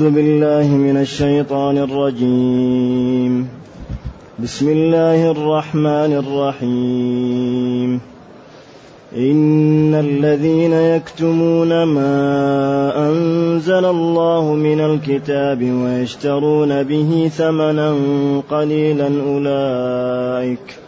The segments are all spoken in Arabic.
أعوذ بالله من الشيطان الرجيم. بسم الله الرحمن الرحيم. إن الذين يكتمون ما أنزل الله من الكتاب ويشترون به ثمنا قليلا أولئك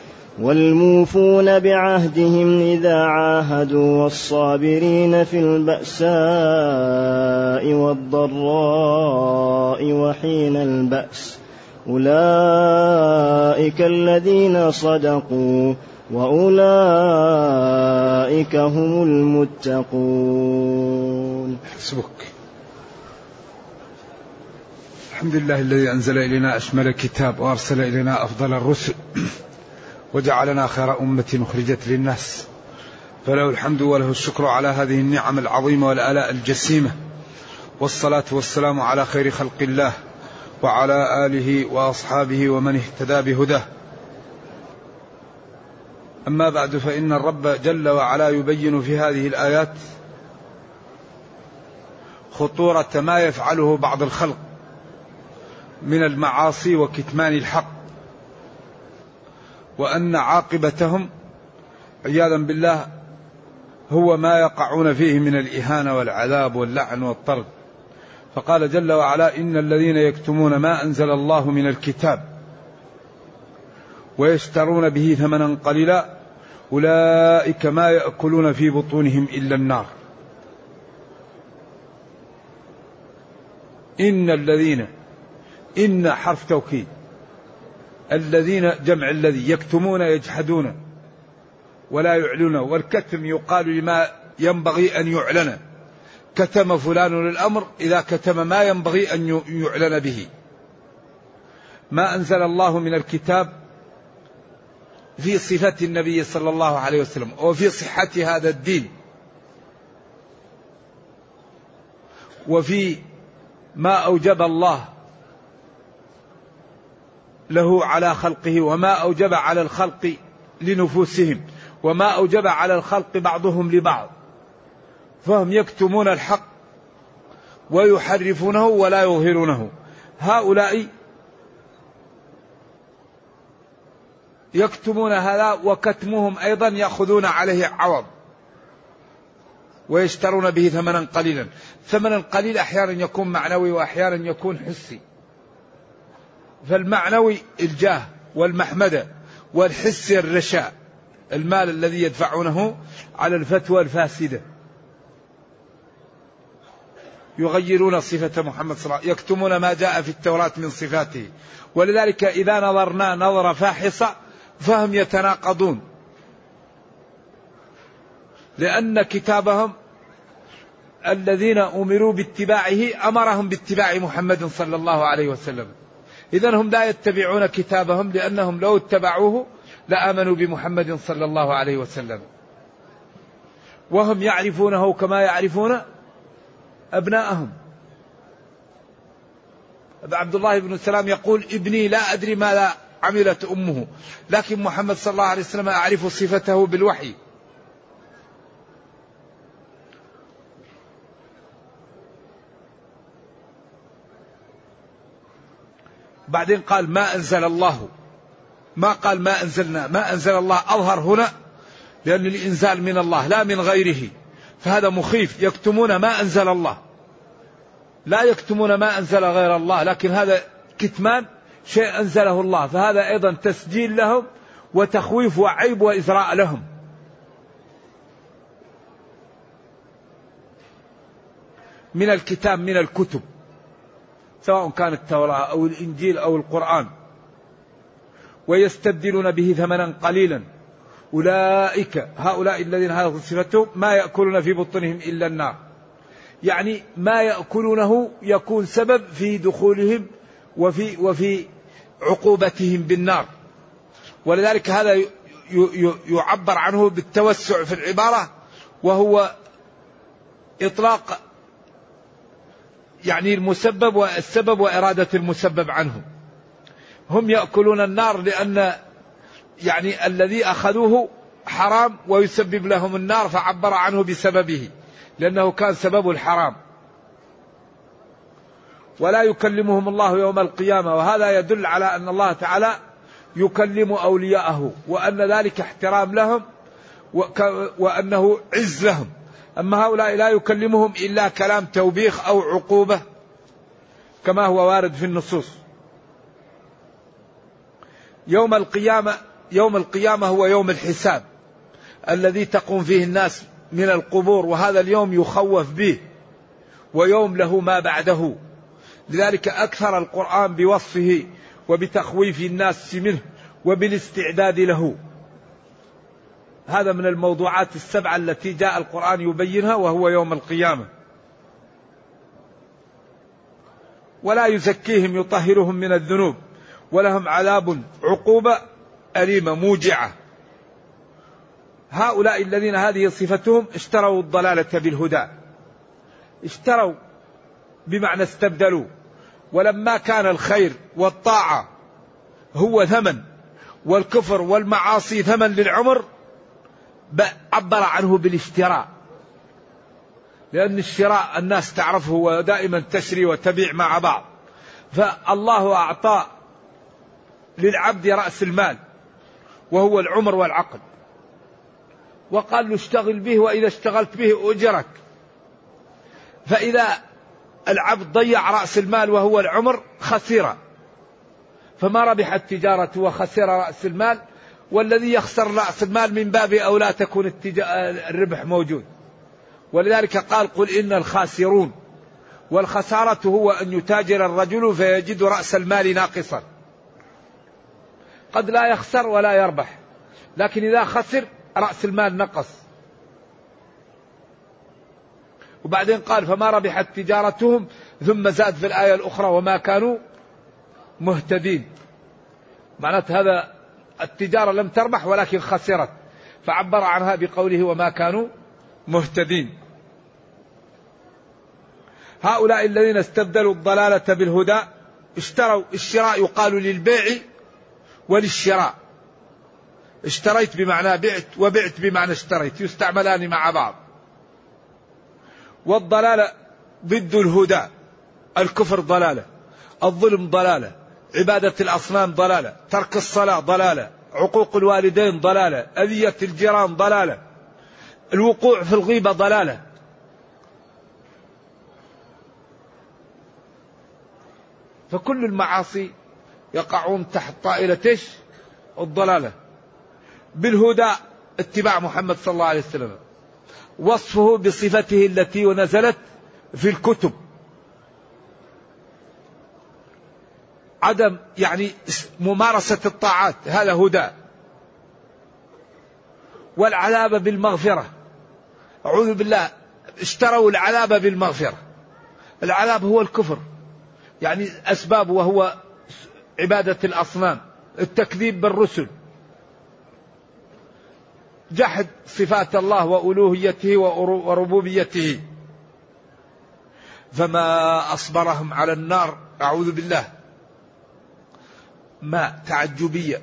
والموفون بعهدهم إذا عاهدوا والصابرين في البأساء والضراء وحين البأس أولئك الذين صدقوا وأولئك هم المتقون. حسبك الحمد لله الذي أنزل إلينا أشمل كتاب وأرسل إلينا أفضل الرسل. وجعلنا خير أمة أخرجت للناس. فله الحمد وله الشكر على هذه النعم العظيمة والآلاء الجسيمة. والصلاة والسلام على خير خلق الله وعلى آله وأصحابه ومن اهتدى بهداه. أما بعد فإن الرب جل وعلا يبين في هذه الآيات خطورة ما يفعله بعض الخلق من المعاصي وكتمان الحق. وأن عاقبتهم عياذا بالله هو ما يقعون فيه من الإهانة والعذاب واللعن والطرد. فقال جل وعلا إن الذين يكتمون ما أنزل الله من الكتاب ويشترون به ثمنا قليلا أولئك ما يأكلون في بطونهم إلا النار. إن الذين إن حرف توكيد الذين جمع الذي يكتمون يجحدون ولا يعلنون. والكتم يقال لما ينبغي أن يعلن. كتم فلان الأمر إذا كتم ما ينبغي أن يعلن به. ما أنزل الله من الكتاب في صفة النبي صلى الله عليه وسلم وفي صحة هذا الدين. وفي ما أوجب الله له على خلقه وما أوجب على الخلق لنفوسهم وما أوجب على الخلق بعضهم لبعض. فهم يكتمون الحق ويحرفونه ولا يظهرونه. هؤلاء يكتمون هذا وكتمهم أيضا يأخذون عليه عوض ويشترون به ثمنا قليلا. ثمنا قليل أحيانا يكون معنوي وأحيانا يكون حسي. فالمعنوي الجاه والمحمدة والحس الرشاء المال الذي يدفعونه على الفتوى الفاسدة. يغيرون صفة محمد صلى الله عليه وسلم يكتمون ما جاء في التوراة من صفاته. ولذلك إذا نظرنا نظرة فاحصة فهم يتناقضون. لأن كتابهم الذين أمروا باتباعه أمرهم باتباع محمد صلى الله عليه وسلم. إذا هم لا يتبعون كتابهم لأنهم لو اتبعوه لآمنوا بمحمد صلى الله عليه وسلم. وهم يعرفونه كما يعرفون أبناءهم. عبد الله بن سلام يقول ابني لا أدري ماذا عملت أمه لكن محمد صلى الله عليه وسلم أعرف صفته بالوحي. بعدين قال ما أنزل الله. ما قال ما أنزلنا. ما أنزل الله أظهر هنا لأن الإنزال من الله لا من غيره. فهذا مخيف. يكتمون ما أنزل الله. لا يكتمون ما أنزل غير الله لكن هذا كتمان شيء أنزله الله. فهذا أيضا تسجيل لهم وتخويف وعيب وإزراء لهم. من الكتاب من الكتب. سواء كان التوراة أو الإنجيل أو القرآن. ويستبدلون به ثمنا قليلا. أولئك هؤلاء الذين هذا صفتهم ما يأكلون في بطونهم إلا النار. يعني ما يأكلونه يكون سبب في دخولهم وفي وفي عقوبتهم بالنار. ولذلك هذا يعبر عنه بالتوسع في العبارة وهو إطلاق يعني المسبب والسبب وإرادة المسبب عنه. هم يأكلون النار لأن يعني الذي أخذوه حرام ويسبب لهم النار فعبر عنه بسببه لأنه كان سبب الحرام. ولا يكلمهم الله يوم القيامة وهذا يدل على أن الله تعالى يكلم أولياءه وأن ذلك احترام لهم وأنه عز لهم. أما هؤلاء لا يكلمهم إلا كلام توبيخ أو عقوبة كما هو وارد في النصوص. يوم القيامة يوم القيامة هو يوم الحساب الذي تقوم فيه الناس من القبور وهذا اليوم يخوف به ويوم له ما بعده. لذلك أكثر القرآن بوصفه وبتخويف الناس منه وبالاستعداد له. هذا من الموضوعات السبعة التي جاء القرآن يبينها وهو يوم القيامة. ولا يزكيهم يطهرهم من الذنوب. ولهم عذاب عقوبة أليمة موجعة. هؤلاء الذين هذه صفتهم اشتروا الضلالة بالهدى. اشتروا بمعنى استبدلوا. ولما كان الخير والطاعة هو ثمن والكفر والمعاصي ثمن للعمر عبر عنه بالاشتراء لأن الشراء الناس تعرفه ودائما تشري وتبيع مع بعض. فالله أعطى للعبد رأس المال وهو العمر والعقل وقال له اشتغل به وإذا اشتغلت به أجرك. فإذا العبد ضيع رأس المال وهو العمر خسر. فما ربحت تجارته وخسر رأس المال والذي يخسر رأس المال من باب أولى تكون الربح موجود. ولذلك قال قل إن الخاسرون. والخسارة هو أن يتاجر الرجل فيجد رأس المال ناقصا. قد لا يخسر ولا يربح. لكن إذا خسر رأس المال نقص. وبعدين قال فما ربحت تجارتهم ثم زاد في الآية الأخرى وما كانوا مهتدين. معناته هذا التجارة لم تربح ولكن خسرت. فعبر عنها بقوله وما كانوا مهتدين. هؤلاء الذين استبدلوا الضلالة بالهدى اشتروا الشراء يقال للبيع وللشراء. اشتريت بمعنى بعت وبعت بمعنى اشتريت يستعملان مع بعض. والضلالة ضد الهدى الكفر ضلالة الظلم ضلالة. عبادة الأصنام ضلالة ترك الصلاة ضلالة عقوق الوالدين ضلالة أذية الجيران ضلالة الوقوع في الغيبة ضلالة. فكل المعاصي يقعون تحت طائلة إيش؟ الضلالة. بالهدى اتباع محمد صلى الله عليه وسلم. وصفه بصفته التي نزلت في الكتب. عدم يعني ممارسة الطاعات هذا هدى. والعذاب بالمغفرة. أعوذ بالله اشتروا العذاب بالمغفرة. العذاب هو الكفر. يعني أسباب وهو عبادة الأصنام التكذيب بالرسل. جحد صفات الله وألوهيته وربوبيته. فما أصبرهم على النار أعوذ بالله. ما تعجبية.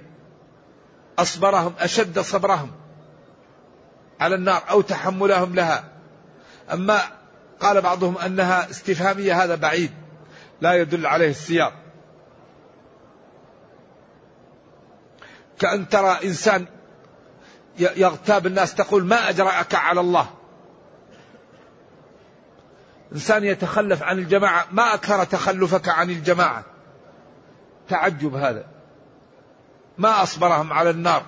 أصبرهم أشد صبرهم على النار أو تحملهم لها. أما قال بعضهم أنها استفهامية هذا بعيد. لا يدل عليه السياق. كأن ترى إنسان يغتاب الناس تقول ما أجرأك على الله؟ إنسان يتخلف عن الجماعة ما أكثر تخلفك عن الجماعة. تعجب هذا. ما أصبرهم على النار.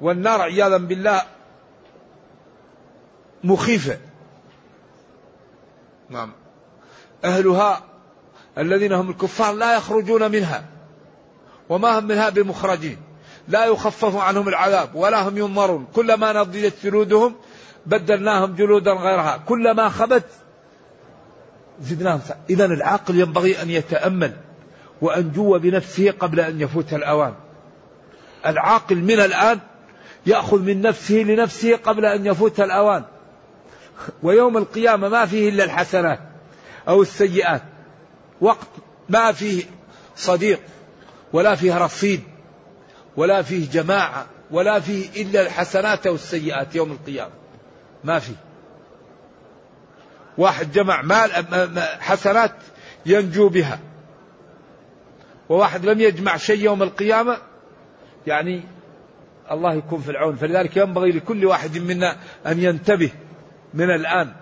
والنار عياذا بالله مخيفة. نعم. أهلها الذين هم الكفار لا يخرجون منها. وما هم منها بمخرجين. لا يخفف عنهم العذاب ولا هم ينظرون. كلما نضجت جلودهم بدلناهم جلودا غيرها. كلما خبت زدناهم إذا العاقل ينبغي أن يتأمل وأنجو بنفسه قبل أن يفوت الأوان. العاقل من الآن يأخذ من نفسه لنفسه قبل أن يفوت الأوان. ويوم القيامة ما فيه إلا الحسنات أو السيئات. وقت ما فيه صديق ولا فيه رصيد ولا فيه جماعة ولا فيه إلا الحسنات أو السيئات يوم القيامة. ما فيه. واحد جمع مال حسنات ينجو بها. وواحد لم يجمع شيء يوم القيامة يعني الله يكون في العون. فلذلك ينبغي لكل واحد منا أن ينتبه من الآن.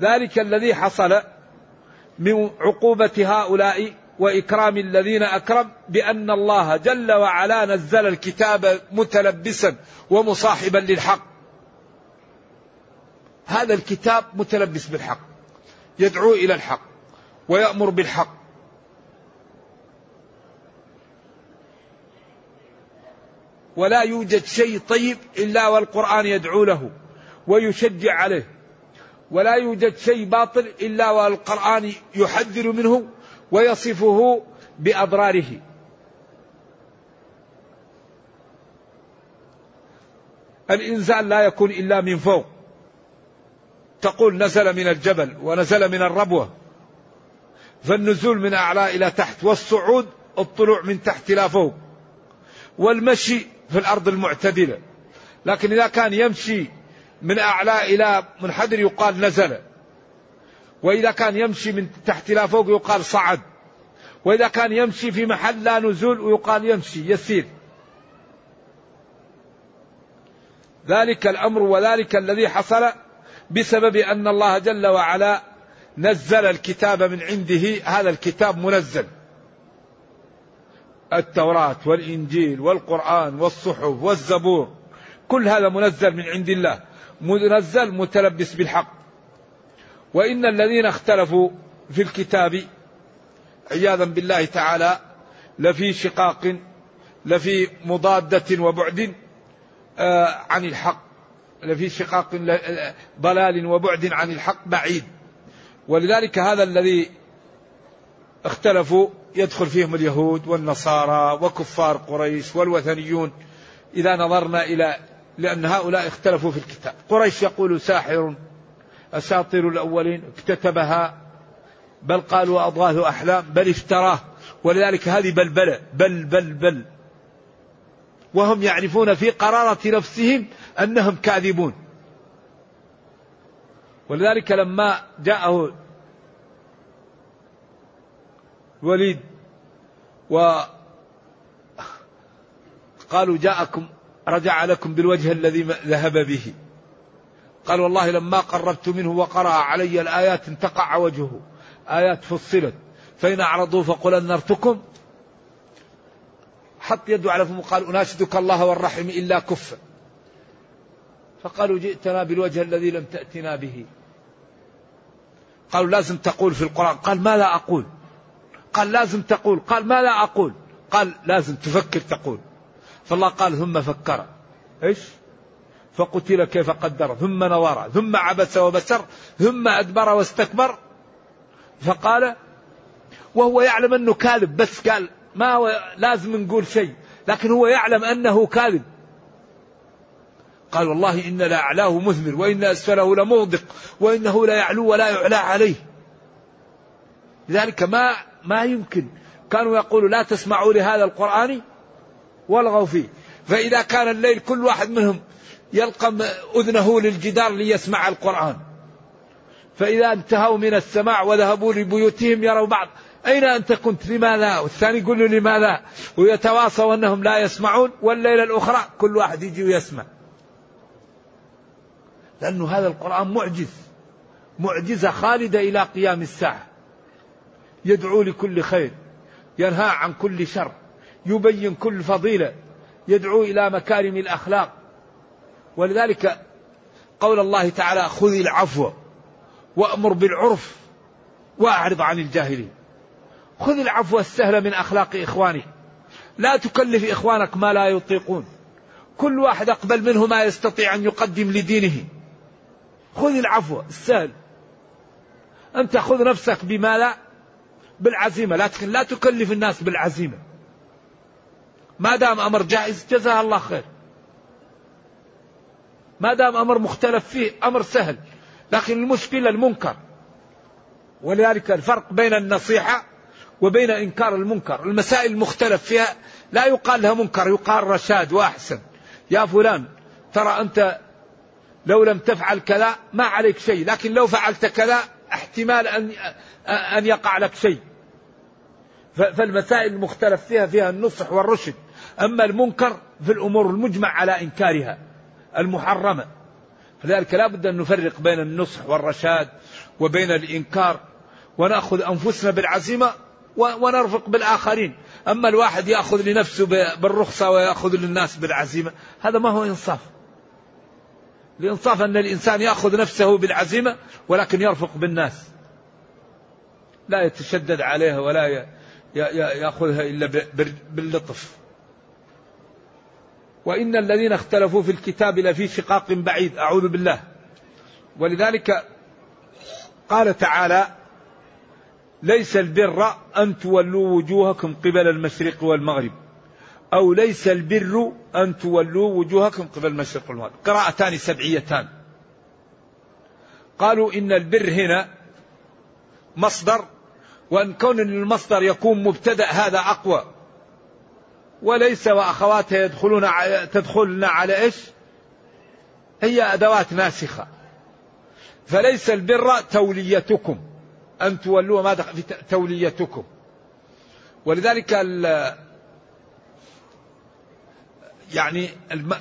ذلك الذي حصل من عقوبة هؤلاء وإكرام الذين أكرم بأن الله جل وعلا نزل الكتاب متلبسا ومصاحبا للحق. هذا الكتاب متلبس بالحق يدعو إلى الحق ويأمر بالحق. ولا يوجد شيء طيب إلا والقرآن يدعو له ويشجع عليه. ولا يوجد شيء باطل إلا والقرآن يحذر منه ويصفه بأضراره. الإنسان لا يكون إلا من فوق. تقول نزل من الجبل ونزل من الربوة. فالنزول من أعلى إلى تحت والصعود الطلوع من تحت إلى فوق والمشي في الأرض المعتدلة. لكن إذا كان يمشي من أعلى إلى منحدر يقال نزل وإذا كان يمشي من تحت إلى فوق يقال صعد وإذا كان يمشي في محل لا نزول ويقال يمشي يسير. ذلك الأمر وذلك الذي حصل بسبب أن الله جل وعلا نزل الكتاب من عنده هذا الكتاب منزل. التوراة والإنجيل والقرآن والصحف والزبور كل هذا منزل من عند الله منزل متلبس بالحق. وإن الذين اختلفوا في الكتاب عياذا بالله تعالى لفي شقاق لفي مضادة وبعد آه، عن الحق. لفي شقاق ضلال وبعد عن الحق بعيد. ولذلك هذا الذي اختلفوا يدخل فيهم اليهود والنصارى وكفار قريش والوثنيون إذا نظرنا إلى لأن هؤلاء اختلفوا في الكتاب. قريش يقول ساحر أساطير الأولين اكتتبها بل قالوا أضغاث أحلام بل افتراه ولذلك هذه بلبلة بل بل بل وهم يعرفون في قرارة نفسهم أنهم كاذبون. ولذلك لما جاءه الوليد وقالوا جاءكم رجع لكم بالوجه الذي ذهب به. قال والله لما قربت منه وقرأ علي الآيات انتقع وجهه. آيات فصلت. فإن أعرضوا فقل أنرتكم حط يده على فمه قال أناشدك الله والرحم إلا كف فقالوا جئتنا بالوجه الذي لم تأتنا به. قالوا لازم تقول في القرآن. قال ما لا أقول. قال لازم تقول. قال ما لا أقول. قال لازم تفكر تقول. فالله قال ثم فكر. إيش؟ فقتل كيف قدر. ثم نظر ثم عبس وبسر. ثم أدبر واستكبر. فقال وهو يعلم أنه كاذب بس قال ما لازم نقول شيء لكن هو يعلم أنه كاذب. قال والله إن لأعلاه مثمر وإن أسفله لمغدق وإنه لا يعلو ولا يعلى عليه. لذلك ما ما يمكن. كانوا يقولوا لا تسمعوا لهذا القرآن والغوا فيه. فإذا كان الليل كل واحد منهم يلقى أذنه للجدار ليسمع القرآن. فإذا انتهوا من السماع وذهبوا لبيوتهم يروا بعض أين أنت كنت؟ لماذا؟ والثاني يقول له لماذا؟ ويتواصوا أنهم لا يسمعون والليلة الأخرى كل واحد يجي ويسمع. لأن هذا القرآن معجز. معجزة خالدة إلى قيام الساعة. يدعو لكل خير. ينهى عن كل شر. يبين كل فضيلة. يدعو إلى مكارم الأخلاق. ولذلك قول الله تعالى خذ العفو وأمر بالعرف وأعرض عن الجاهلين. خذ العفو السهل من أخلاق إخوانك لا تكلف إخوانك ما لا يطيقون. كل واحد أقبل منه ما يستطيع أن يقدم لدينه. خذ العفو السهل. أنت خذ نفسك بما لا بالعزيمة. لكن لا تكلف الناس بالعزيمة. ما دام أمر جائز جزاه الله خير. ما دام أمر مختلف فيه أمر سهل. لكن المشكلة المنكر. ولذلك الفرق بين النصيحة وبين إنكار المنكر. المسائل المختلف فيها. لا يقال لها منكر يقال رشاد وأحسن. يا فلان ترى أنت لو لم تفعل كذا ما عليك شيء لكن لو فعلت كذا احتمال أن أن يقع لك شيء. فالمسائل المختلف فيها فيها النصح والرشد. أما المنكر في الأمور المجمع على إنكارها المحرمة. لذلك لا بد أن نفرق بين النصح والرشاد وبين الإنكار ونأخذ أنفسنا بالعزيمة ونرفق بالآخرين. أما الواحد يأخذ لنفسه بالرخصة ويأخذ للناس بالعزيمة هذا ما هو إنصاف. الإنصاف أن الإنسان يأخذ نفسه بالعزيمة ولكن يرفق بالناس. لا يتشدد عليها ولا يأخذها إلا باللطف. وإن الذين اختلفوا في الكتاب لفي شقاق بعيد أعوذ بالله. ولذلك قال تعالى ليس البر أن تولوا وجوهكم قبل المشرق والمغرب أو ليس البر أن تولوا وجوهكم قبل المشرق والمغرب. قراءتان سبعيتان. قالوا إن البر هنا مصدر وأن كون المصدر يكون مبتدأ هذا أقوى. وليس وأخواتها يدخلون تدخلن على إيش؟ هي أدوات ناسخة. فليس البر توليتكم. أن تولوا ما دخل في توليتكم. ولذلك يعني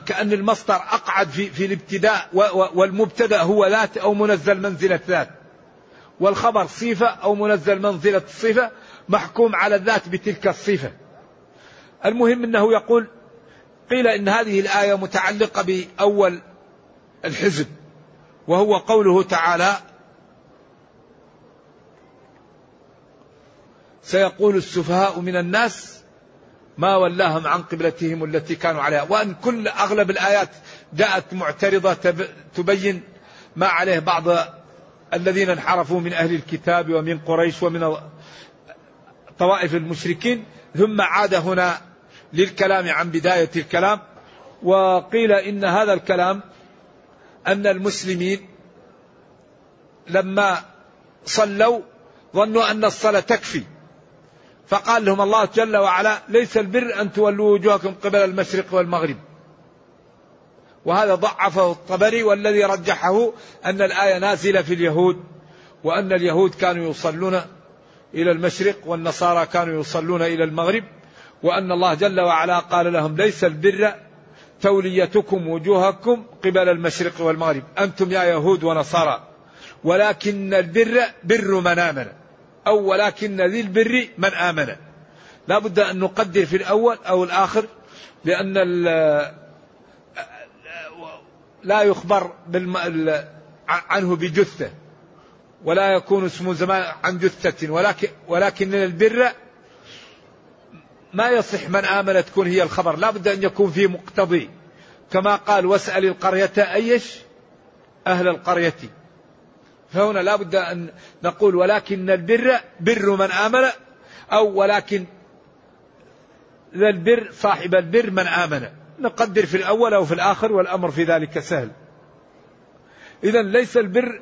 كأن المصدر أقعد في, في الابتداء والمبتدأ هو ذات أو منزل منزلة ذات والخبر صفة أو منزل منزلة الصفة محكوم على الذات بتلك الصفة. المهم أنه يقول قيل إن هذه الآية متعلقة بأول الحزب وهو قوله تعالى سيقول السفهاء من الناس ما ولاهم عن قبلتهم التي كانوا عليها. وأن كل أغلب الآيات جاءت معترضة تبين ما عليه بعض الذين انحرفوا من أهل الكتاب ومن قريش ومن طوائف المشركين ثم عاد هنا للكلام عن بداية الكلام. وقيل إن هذا الكلام أن المسلمين لما صلوا ظنوا أن الصلاة تكفي. فقال لهم الله جل وعلا ليس البر أن تولوا وجوهكم قبل المشرق والمغرب. وهذا ضعفه الطبري والذي رجحه أن الآية نازلة في اليهود وأن اليهود كانوا يصلون إلى المشرق والنصارى كانوا يصلون إلى المغرب وأن الله جل وعلا قال لهم ليس البر توليتكم وجوهكم قبل المشرق والمغرب. أنتم يا يهود ونصارى. ولكن البر بر من آمن أو ولكن ذي البر من آمن. لا بد أن نقدر في الأول أو الآخر لأن لا يخبر عنه بجثة ولا يكون اسمه زمان عن جثة ولكن ولكن البر ما يصح من آمن تكون هي الخبر. لا بد أن يكون فيه مقتضي. كما قال واسأل القرية أيش؟ أهل القرية. فهنا لا بد أن نقول ولكن البر بر من آمن أو ولكن ذا البر صاحب البر من آمن. نقدر في الأول أو في الآخر والأمر في ذلك سهل. إذا ليس البر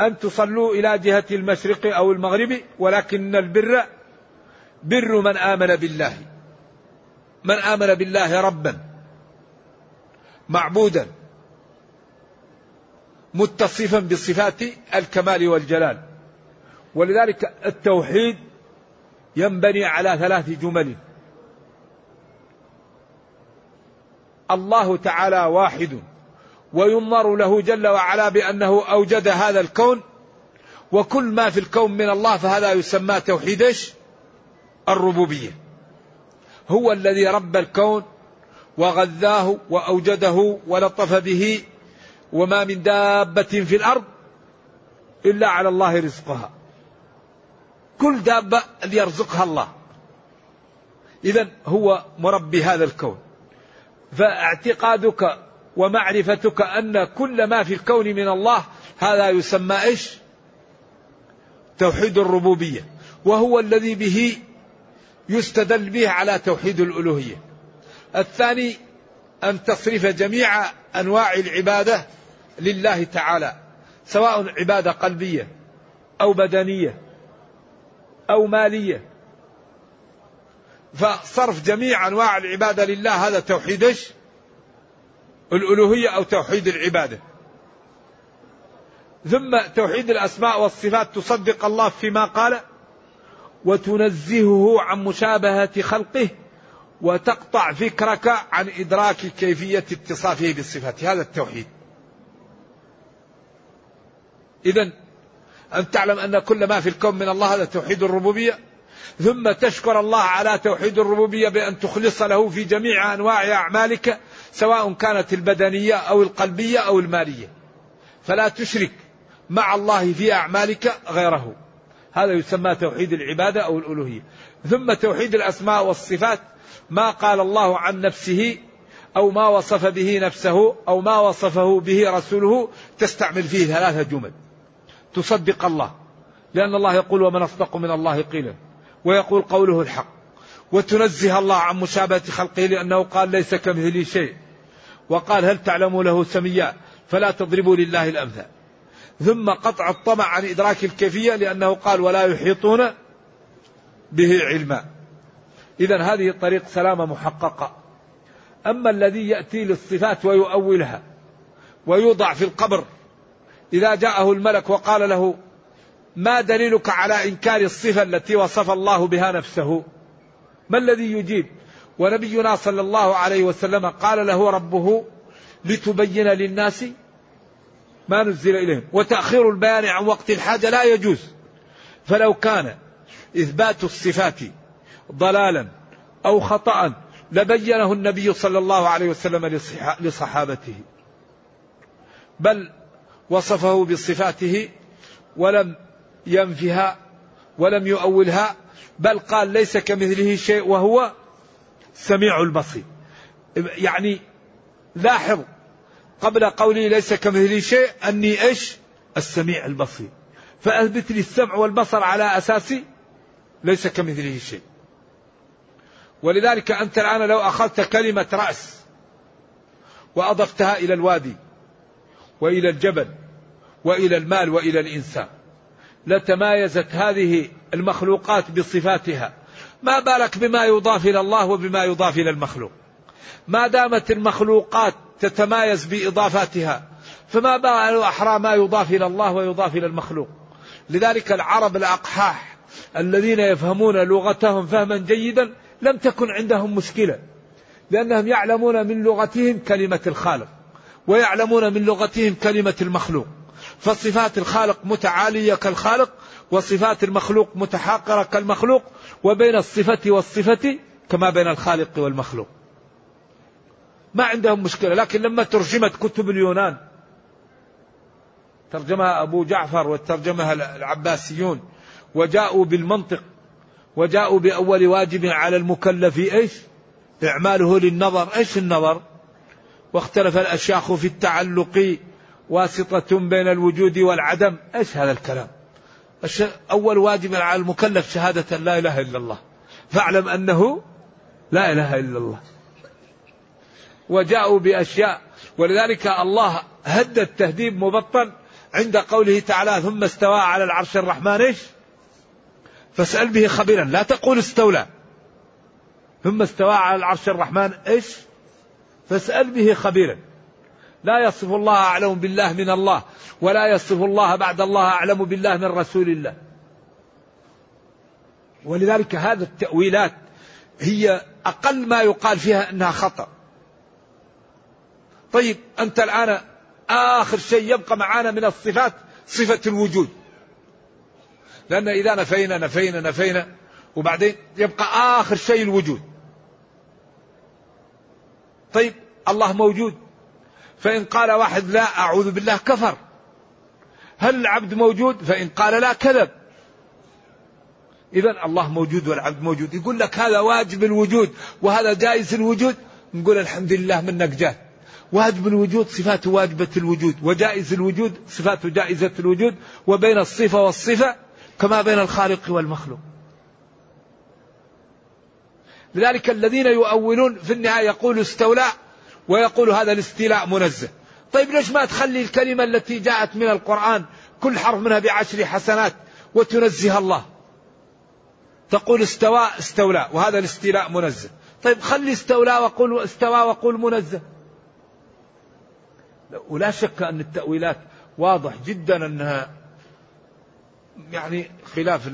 أن تصلوا إلى جهة المشرق أو المغرب ولكن البر بر من آمن بالله. من آمن بالله ربا معبودا. متصفا بصفات الكمال والجلال. ولذلك التوحيد ينبني على ثلاث جمل. الله تعالى واحد وينظر له جل وعلا بأنه أوجد هذا الكون وكل ما في الكون من الله فهذا يسمى توحيد الربوبية. هو الذي رب الكون وغذاه وأوجده ولطف به وما من دابة في الأرض إلا على الله رزقها. كل دابة يرزقها الله. إذا هو مربي هذا الكون. فاعتقادك ومعرفتك أن كل ما في الكون من الله هذا يسمى إيش؟ توحيد الربوبية. وهو الذي به يستدل به على توحيد الألوهية. الثاني أن تصرف جميع أنواع العبادة لله تعالى سواء عبادة قلبية أو بدنية أو مالية. فصرف جميع أنواع العبادة لله هذا توحيد الألوهية أو توحيد العبادة. ثم توحيد الأسماء والصفات تصدق الله فيما قال وتنزهه عن مشابهة خلقه وتقطع فكرك عن إدراك كيفية اتصافه بالصفات. هذا التوحيد. إذا أن تعلم أن كل ما في الكون من الله هذا توحيد الربوبية ثم تشكر الله على توحيد الربوبية بأن تخلص له في جميع أنواع أعمالك سواء كانت البدنية أو القلبية أو المالية. فلا تشرك مع الله في أعمالك غيره. هذا يسمى توحيد العبادة أو الألوهية. ثم توحيد الأسماء والصفات ما قال الله عن نفسه أو ما وصف به نفسه أو ما وصفه به رسوله تستعمل فيه ثلاثة جمل. تصدق الله. لأن الله يقول ومن أصدق من الله قيلا. ويقول قوله الحق. وتنزه الله عن مشابهة خلقه لأنه قال ليس كمثله شيء. وقال هل تعلموا له سميا فلا تضربوا لله الأمثال. ثم قطع الطمع عن إدراك الكيفية لأنه قال ولا يحيطون به علما. إذا هذه طريق سلامة محققة. أما الذي يأتي للصفات ويؤولها ويوضع في القبر إذا جاءه الملك وقال له ما دليلك على إنكار الصفة التي وصف الله بها نفسه؟ ما الذي يجيب؟ ونبينا صلى الله عليه وسلم قال له ربه لتبين للناس ما نزل إليهم وتأخير البيان عن وقت الحاجة لا يجوز. فلو كان إثبات الصفات ضلالا أو خطأ لبينه النبي صلى الله عليه وسلم لصحابته. بل وصفه بصفاته ولم ينفها ولم يؤولها بل قال ليس كمثله شيء وهو سميع البصير. يعني لاحظ قبل قولي ليس كمثلي شيء أني إيش؟ السميع البصير. فأثبت لي السمع والبصر على أساس ليس كمثله شيء. ولذلك أنت الآن لو أخذت كلمة رأس وأضفتها إلى الوادي وإلى الجبل وإلى المال وإلى الإنسان. لتمايزت هذه المخلوقات بصفاتها. ما بالك بما يضاف إلى الله وبما يضاف إلى المخلوق؟ ما دامت المخلوقات تتمايز بإضافاتها فما بال أحرى ما يضاف إلى الله ويضاف إلى المخلوق؟ لذلك العرب الأقحاح الذين يفهمون لغتهم فهما جيدا لم تكن عندهم مشكلة لأنهم يعلمون من لغتهم كلمة الخالق ويعلمون من لغتهم كلمة المخلوق. فصفات الخالق متعالية كالخالق وصفات المخلوق متحاقرة كالمخلوق وبين الصفة والصفة كما بين الخالق والمخلوق. ما عندهم مشكلة لكن لما ترجمت كتب اليونان ترجمها أبو جعفر وترجمها العباسيون وجاءوا بالمنطق وجاءوا بأول واجب على المكلف إيش؟ إعماله للنظر. إيش النظر؟ واختلف الأشياخ في التعلق واسطة بين الوجود والعدم. إيش هذا الكلام؟ أول واجب على المكلف شهادة لا إله إلا الله. فاعلم أنه لا إله إلا الله. وجاءوا بأشياء. ولذلك الله هد التهديد مبطن عند قوله تعالى ثم استوى على العرش الرحمن إيش؟ فاسأل به خبيرا. لا تقول استولى. ثم استوى على العرش الرحمن إيش؟ فاسأل به خبيرا. لا يصف الله أعلم بالله من الله ولا يصف الله بعد الله أعلم بالله من رسول الله. ولذلك هذا التأويلات هي أقل ما يقال فيها أنها خطأ. طيب أنت الآن آخر شيء يبقى معنا من الصفات صفة الوجود. لأن إذا نفينا نفينا نفينا وبعدين يبقى آخر شيء الوجود. طيب الله موجود. فإن قال واحد لا أعوذ بالله كفر. هل العبد موجود؟ فإن قال لا كذب. إذا الله موجود والعبد موجود. يقول لك هذا واجب الوجود وهذا جائز الوجود. نقول الحمد لله منك جاه واجب الوجود صفاته واجبة الوجود وجائز الوجود صفاته جائزة الوجود وبين الصفة والصفة كما بين الخالق والمخلوق. لذلك الذين يؤولون في النهاية يقول استولى ويقول هذا الاستيلاء منزه. طيب ليش ما تخلي الكلمة التي جاءت من القرآن كل حرف منها بعشر حسنات وتنزه الله؟ تقول استوى استولى وهذا الاستيلاء منزه. طيب خلي استولى وقول استوى وقول منزه. ولا شك أن التأويلات واضح جدا أنها يعني خلاف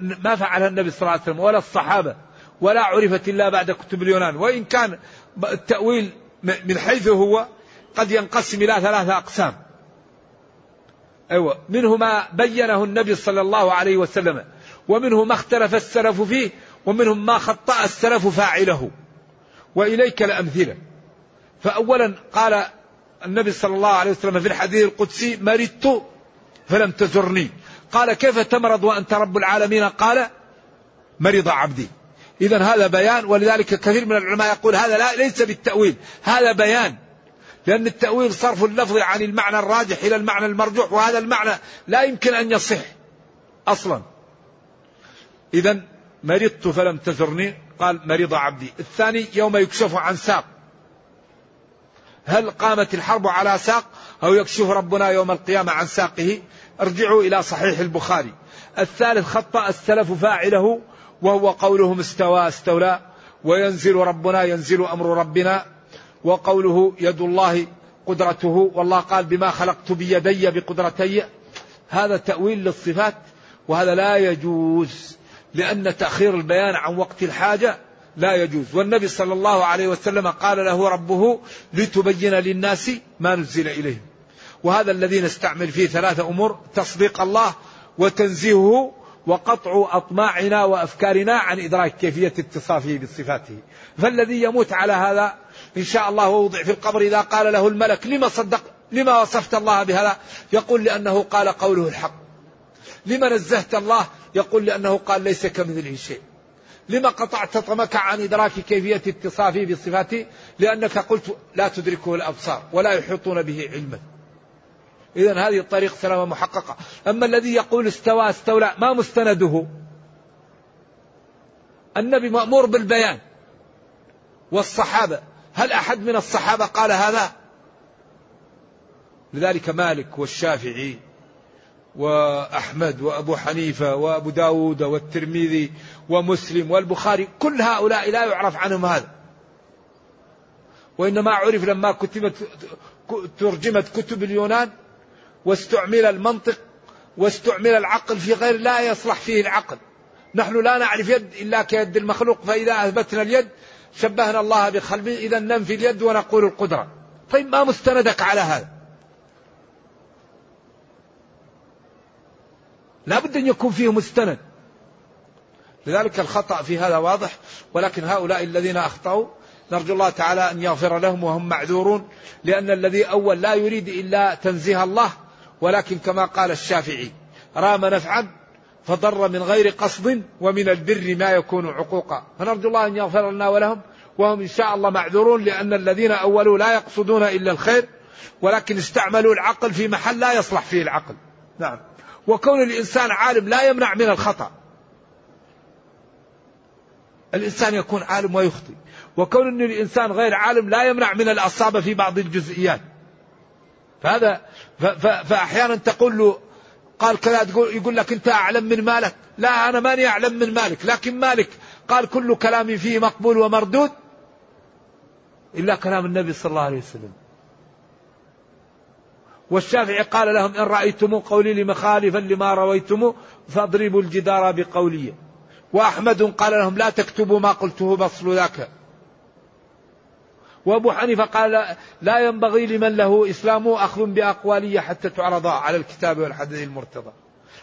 ما فعل النبي صلى الله عليه وسلم ولا الصحابة ولا عرفت إلا بعد كتب اليونان. وإن كان التأويل من حيث هو قد ينقسم إلى ثلاثة أقسام. أيوة. منه ما بينه النبي صلى الله عليه وسلم ومنه ما اختلف السلف فيه ومنهم ما خطأ السلف فاعله. وإليك الأمثلة. فأولا قال النبي صلى الله عليه وسلم في الحديث القدسي مرضت فلم تزرني. قال كيف تمرض وأنت رب العالمين؟ قال مرض عبدي. إذا هذا بيان ولذلك كثير من العلماء يقول هذا لا ليس بالتأويل هذا بيان لأن التأويل صرف اللفظ عن المعنى الراجح إلى المعنى المرجوح وهذا المعنى لا يمكن أن يصح أصلا. إذا مرضت فلم تزرني قال مرض عبدي. الثاني يوم يكشف عن ساق. هل قامت الحرب على ساق أو يكشف ربنا يوم القيامة عن ساقه؟ ارجعوا إلى صحيح البخاري. الثالث خطأ السلف فاعله وهو قولهم استوى استولى وينزل ربنا ينزل أمر ربنا وقوله يد الله قدرته والله قال بما خلقت بيدي بقدرتي. هذا تأويل للصفات وهذا لا يجوز لأن تأخير البيان عن وقت الحاجة لا يجوز. والنبي صلى الله عليه وسلم قال له ربه لتبين للناس ما نزل إليهم. وهذا الذي نستعمل فيه ثلاثة أمور تصديق الله وتنزيهه وقطع أطماعنا وأفكارنا عن إدراك كيفية اتصافه بصفاته. فالذي يموت على هذا إن شاء الله ووضع في القبر إذا قال له الملك لما صدق لما وصفت الله بهذا؟ يقول لأنه قال قوله الحق. لما نزهت الله؟ يقول لأنه قال ليس كمثله شيء. لما قطعت طمك عن إدراك كيفية اتصافه بصفاته؟ لأنك قلت لا تدركه الأبصار ولا يحيطون به علما. إذا هذه الطريق سلامة محققة. أما الذي يقول استوى استولى ما مستنده؟ النبي مأمور بالبيان والصحابة. هل أحد من الصحابة قال هذا؟ لذلك مالك والشافعي وأحمد وأبو حنيفة وأبو داود والترمذي ومسلم والبخاري كل هؤلاء لا يعرف عنهم هذا. وإنما عرف لما كتبت ترجمت كتب اليونان واستعمل المنطق واستعمل العقل في غير لا يصلح فيه العقل. نحن لا نعرف يد إلا كيد المخلوق فإذا أثبتنا اليد شبهنا الله بخلبه إذا ننفي اليد ونقول القدرة. طيب ما مستندك على هذا؟ لا بد أن يكون فيه مستند. لذلك الخطأ في هذا واضح ولكن هؤلاء الذين أخطأوا نرجو الله تعالى أن يغفر لهم وهم معذورون لأن الذي أول لا يريد إلا تنزيه الله ولكن كما قال الشافعي رام نفعا فضر من غير قصد ومن البر ما يكون عقوقا. فنرجو الله أن يغفر لنا ولهم وهم إن شاء الله معذورون لأن الذين أولوا لا يقصدون إلا الخير ولكن استعملوا العقل في محل لا يصلح فيه العقل. نعم. وكون الإنسان عالم لا يمنع من الخطأ. الإنسان يكون عالم ويخطئ. وكون أن الإنسان غير عالم لا يمنع من الأصابة في بعض الجزئيات. فهذا فأحيانا تقول له قال كذا تقول يقول لك أنت أعلم من مالك. لا أنا ماني أعلم من مالك لكن مالك. قال كل كلامي فيه مقبول ومردود. إلا كلام النبي صلى الله عليه وسلم. والشافعي قال لهم إن رأيتم قولي لمخالفا لما رويتم فاضربوا الجدار بقولي. وأحمد قال لهم لا تكتبوا ما قلته بصل ذاك وأبو حنيفة قال لا ينبغي لمن له إسلام أخذ بأقوالي حتى تعرض على الكتاب والحديث المرتضى.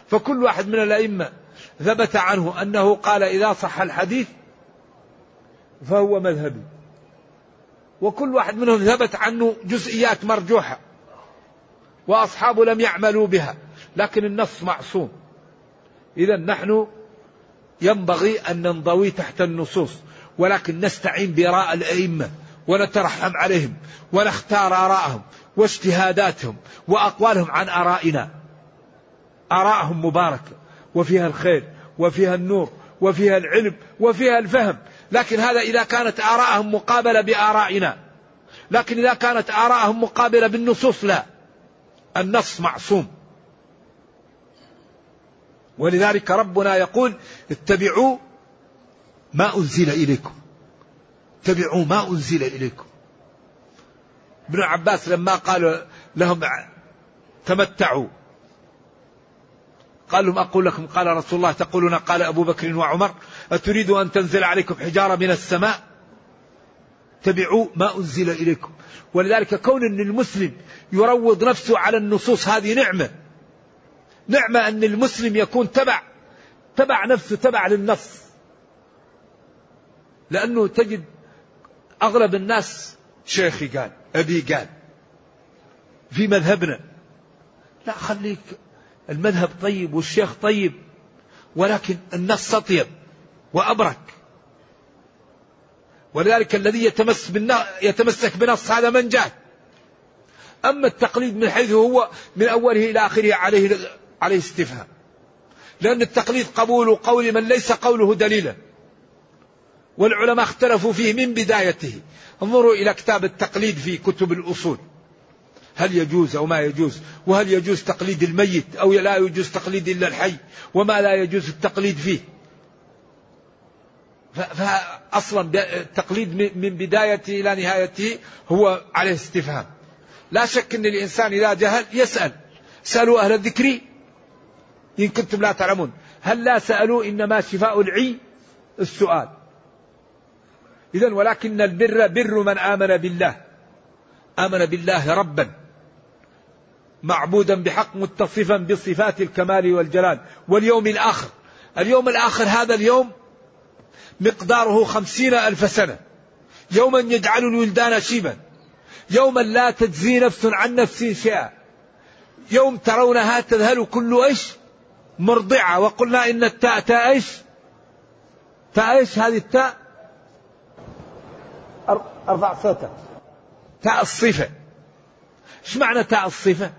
فكل واحد من الأئمة ثبت عنه أنه قال إذا صح الحديث فهو مذهبي. وكل واحد منهم ثبت عنه جزئيات مرجوحة وأصحابه لم يعملوا بها لكن النص معصوم. إذا نحن ينبغي أن ننضوي تحت النصوص ولكن نستعين بآراء الأئمة. ونترحم عليهم ونختار آراءهم واجتهاداتهم وأقوالهم عن آرائنا. آراءهم مباركة وفيها الخير وفيها النور وفيها العلم وفيها الفهم. لكن هذا إذا كانت آراءهم مقابلة بآرائنا. لكن إذا كانت آراءهم مقابلة بالنصوص لا. النص معصوم. ولذلك ربنا يقول اتبعوا ما أنزل إليكم. اتبعوا ما أنزل إليكم. ابن عباس لما قال لهم تمتعوا قال لهم أقول لكم قال رسول الله تقولون قال أبو بكر وعمر أتريد أن تنزل عليكم حجارة من السماء؟ اتبعوا ما أنزل إليكم. ولذلك كون أن المسلم يروض نفسه على النصوص هذه نعمة. نعمة أن المسلم يكون تبع تبع نفسه تبع للنص. لأنه تجد أغلب الناس شيخي قال أبي قال في مذهبنا لا خليك المذهب طيب والشيخ طيب ولكن النص أطيب وأبرك. ولذلك الذي يتمس يتمسك بنص هذا من جاه أما التقليد من حيث هو من أوله إلى آخره عليه عليه استفهام. لأن التقليد قبول قول من ليس قوله دليلا. والعلماء اختلفوا فيه من بدايته. انظروا إلى كتاب التقليد في كتب الأصول. هل يجوز أو ما يجوز؟ وهل يجوز تقليد الميت أو لا يجوز تقليد إلا الحي؟ وما لا يجوز التقليد فيه؟ فأصلا التقليد من بدايته إلى نهايته هو عليه استفهام. لا شك أن الإنسان إذا جهل يسأل. سألوا أهل الذكر. إن كنتم لا تعلمون. هل لا سألوا إنما شفاء العي؟ السؤال. إذا ولكن البر بر من آمن بالله. آمن بالله ربا. معبودا بحق متصفا بصفات الكمال والجلال. واليوم الآخر اليوم الآخر هذا اليوم مقداره خمسين ألف سنة. يوما يجعل الولدان شيبا. يوما لا تجزي نفس عن نفس شيئا. يوم ترونها تذهل كل إيش؟ مرضعة. وقلنا إن التاء تاء إيش؟ تاء إيش؟ هذه التاء ارفع صوتك تاء الصفة. إيش معنى تاء الصفة؟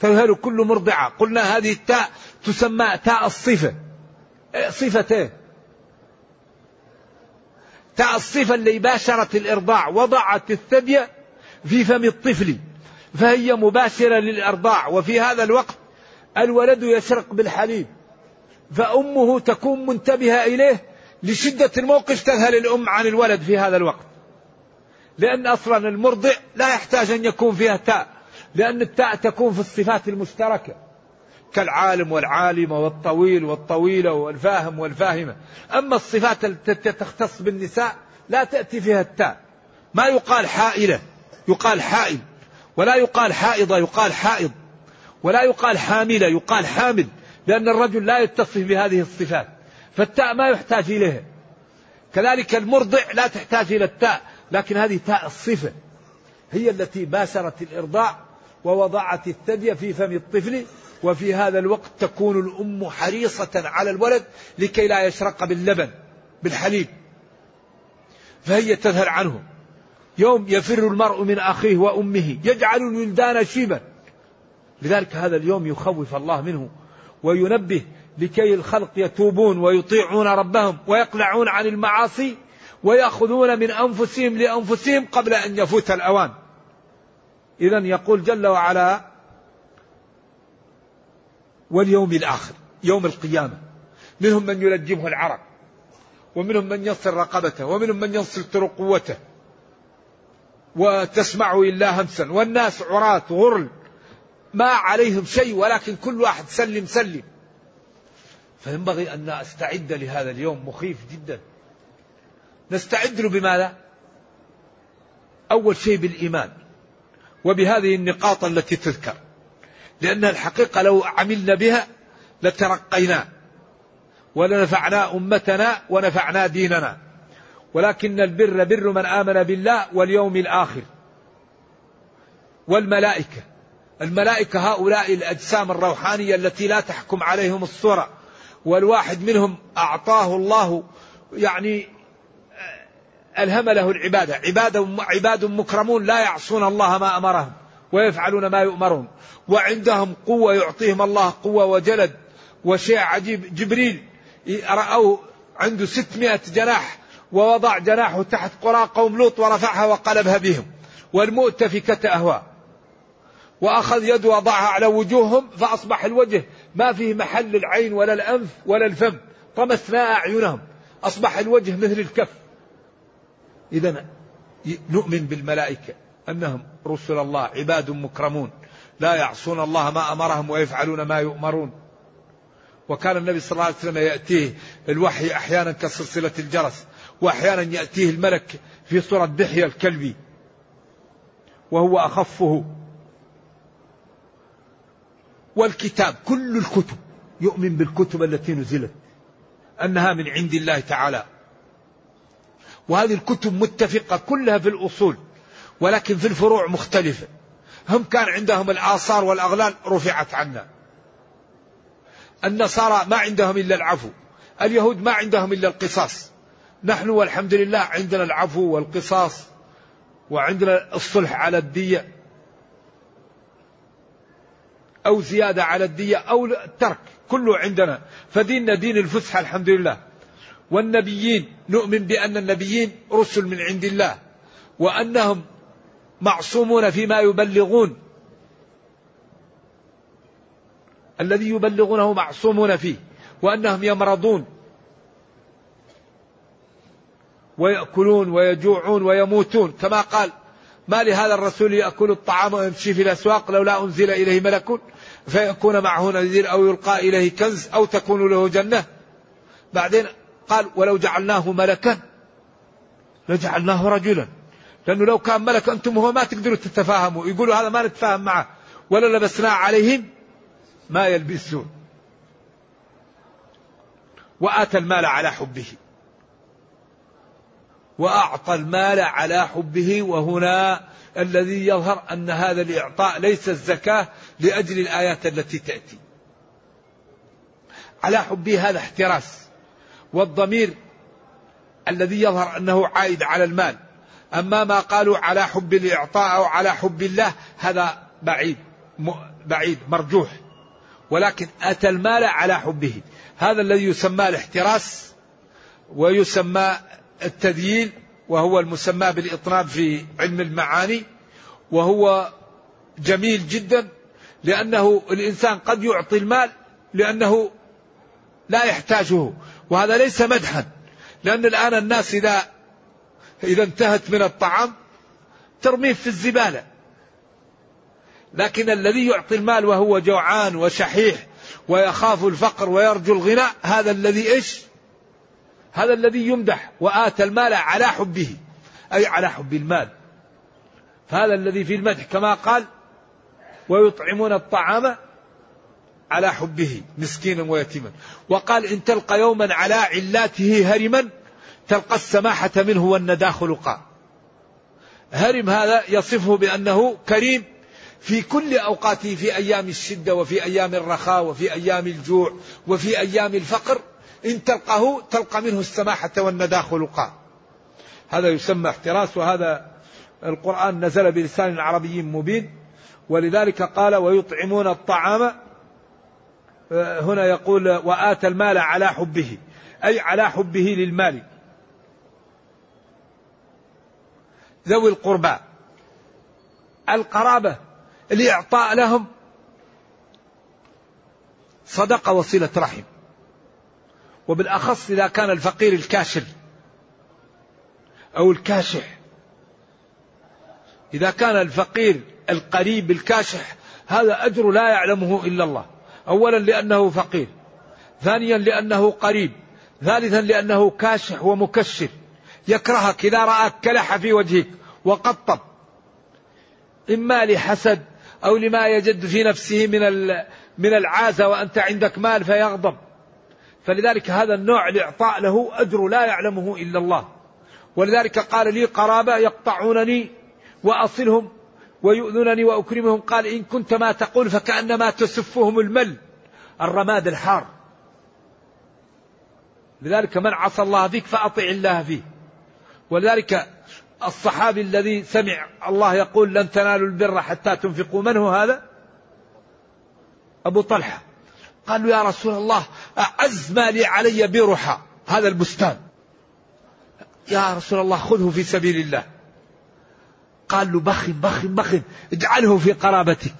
تذهل كل مرضعة. قلنا هذه التاء تسمى تاء الصفة. إيه، صفة إيه؟ تاء الصفة اللي باشرت الإرضاع. وضعت الثدي في فم الطفل. فهي مباشرة للإرضاع. وفي هذا الوقت الولد يشرق بالحليب. فأمه تكون منتبهة إليه لشدة الموقف تذهل الأم عن الولد في هذا الوقت. لأن أصلا المرضع لا يحتاج أن يكون فيها تاء لأن التاء تكون في الصفات المشتركة. كالعالم والعالمة والطويل والطويلة والفاهم والفاهمة. أما الصفات التي تختص بالنساء لا تأتي فيها التاء. ما يقال حائلة يقال حائل. ولا يقال حائضة يقال حائض. ولا يقال حاملة يقال حامل. لأن الرجل لا يتصف بهذه الصفات. فالتاء ما يحتاج إليها كذلك المرضع لا تحتاج إلى التاء لكن هذه تاء الصفة. هي التي باشرت الإرضاع ووضعت الثدي في فم الطفل وفي هذا الوقت تكون الأم حريصة على الولد لكي لا يشرق باللبن بالحليب. فهي تذهل عنه. يوم يفر المرء من أخيه وأمه يجعل الولدان شيبا لذلك هذا اليوم يخوف الله منه وينبه لكي الخلق يتوبون ويطيعون ربهم ويقلعون عن المعاصي ويأخذون من أنفسهم لأنفسهم قبل أن يفوت الأوان. إذا يقول جل وعلا واليوم الآخر يوم القيامة منهم من يلجمه العرق ومنهم من يصل رقبته ومنهم من ينصل قوته. وتسمع إلا همسا والناس عراة غرل ما عليهم شيء ولكن كل واحد سلم سلم. فينبغي أن أستعد لهذا اليوم مخيف جدا. نستعد له بماذا؟ أول شيء بالإيمان وبهذه النقاط التي تذكر. لأن الحقيقة لو عملنا بها لترقينا ولنفعنا أمتنا ونفعنا ديننا. ولكن البر بر من آمن بالله واليوم الآخر. والملائكة. الملائكة هؤلاء الأجسام الروحانية التي لا تحكم عليهم الصورة. والواحد منهم أعطاه الله يعني ألهم له العبادة. عباد, عباد مكرمون لا يعصون الله ما أمرهم ويفعلون ما يؤمرون. وعندهم قوة يعطيهم الله قوة وجلد وشيء عجيب. جبريل رأوه عنده ستمائة جناح ووضع جناحه تحت قرى قوم لوط ورفعها وقلبها بهم. والمؤتفكة أهوى وأخذ يده وضعها على وجوههم فأصبح الوجه ما فيه محل العين ولا الأنف ولا الفم طمسنا أعينهم أصبح الوجه مثل الكف. إذا نؤمن بالملائكة أنهم رسل الله عباد مكرمون لا يعصون الله ما أمرهم ويفعلون ما يؤمرون. وكان النبي صلى الله عليه وسلم يأتيه الوحي أحيانا كسلسلة الجرس وأحيانا يأتيه الملك في صورة دحية الكلبي وهو أخفه. والكتاب كل الكتب يؤمن بالكتب التي نزلت أنها من عند الله تعالى. وهذه الكتب متفقة كلها في الأصول ولكن في الفروع مختلفة. هم كان عندهم الآثار والأغلال رفعت عنا. النصارى ما عندهم إلا العفو اليهود ما عندهم إلا القصاص. نحن والحمد لله عندنا العفو والقصاص وعندنا الصلح على الدية. أو زيادة على الدية أو الترك كله عندنا. فديننا دين الفسحة الحمد لله والنبيين نؤمن بأن النبيين رسل من عند الله وأنهم معصومون فيما يبلغون. الذي يبلغونه معصومون فيه وأنهم يمرضون. ويأكلون ويجوعون ويموتون. كما قال ما لهذا الرسول يأكل الطعام ويمشي في الأسواق لولا أنزل إليه ملك فيكون معه نذير أو يلقى إليه كنز أو تكون له جنة. بعدين قال ولو جعلناه ملكا لجعلناه رجلا. لأنه لو كان ملك أنتم هو ما تقدروا تتفاهموا. يقولوا هذا ما نتفاهم معه. ولا لبسنا عليهم ما يلبسون. وآتى المال على حبه. وأعطى المال على حبه. وهنا الذي يظهر أن هذا الإعطاء ليس الزكاة لأجل الآيات التي تأتي. على حبه هذا احتراس والضمير الذي يظهر أنه عائد على المال. أما ما قالوا على حب الإعطاء أو على حب الله هذا بعيد بعيد مرجوح. ولكن أتى المال على حبه. هذا الذي يسمى الاحتراس ويسمى التذييل وهو المسمى بالإطناب في علم المعاني وهو جميل جدا. لأنه الإنسان قد يعطي المال لأنه لا يحتاجه وهذا ليس مدحا لأن الآن الناس إذا إذا انتهت من الطعام ترميه في الزبالة لكن الذي يعطي المال وهو جوعان وشحيح ويخاف الفقر ويرجو الغنى هذا الذي إيش؟ هذا الذي يمدح وآتى المال على حبه أي على حب المال فهذا الذي في المدح كما قال ويطعمون الطعام على حبه مسكينا ويتيما. وقال إن تلقى يوما على علاته هرما تلقى السماحة منه والندى خلقا. هرم هذا يصفه بأنه كريم في كل أوقاته في أيام الشدة وفي أيام الرخاء وفي أيام الجوع وفي أيام الفقر. إن تلقاه تلقى منه السماحة والندى خلقا. هذا يسمى احتراس وهذا القرآن نزل بلسان عربي مبين. ولذلك قال ويطعمون الطعام آه، هنا يقول وآتى المال على حبه أي على حبه للمال. ذوي القربى القرابة الإعطاء لهم صدقة وصلة رحم. وبالأخص إذا كان الفقير الكاشر أو الكاشح. إذا كان الفقير القريب الكاشح هذا أجر لا يعلمه إلا الله. أولا لأنه فقير ثانيا لأنه قريب ثالثا لأنه كاشح ومكشر. يكرهك إذا رآك كلح في وجهك وقطب. إما لحسد أو لما يجد في نفسه من من العازة وأنت عندك مال فيغضب. فلذلك هذا النوع الإعطاء له أجر لا يعلمه إلا الله. ولذلك قال لي قرابة يقطعونني وأصلهم ويؤذونني وأكرمهم. قال إن كنت ما تقول فكأنما تسفهم المل الرماد الحار. لذلك من عصى الله فيك فأطع الله فيه. ولذلك الصحابي الذي سمع الله يقول لن تنالوا البر حتى تنفقوا. من هو هذا؟ أبو طلحة. قال له يا رسول الله أعز ما لي علي برحى هذا البستان. يا رسول الله خذه في سبيل الله. قال له بخ بخ بخ اجعله في قرابتك.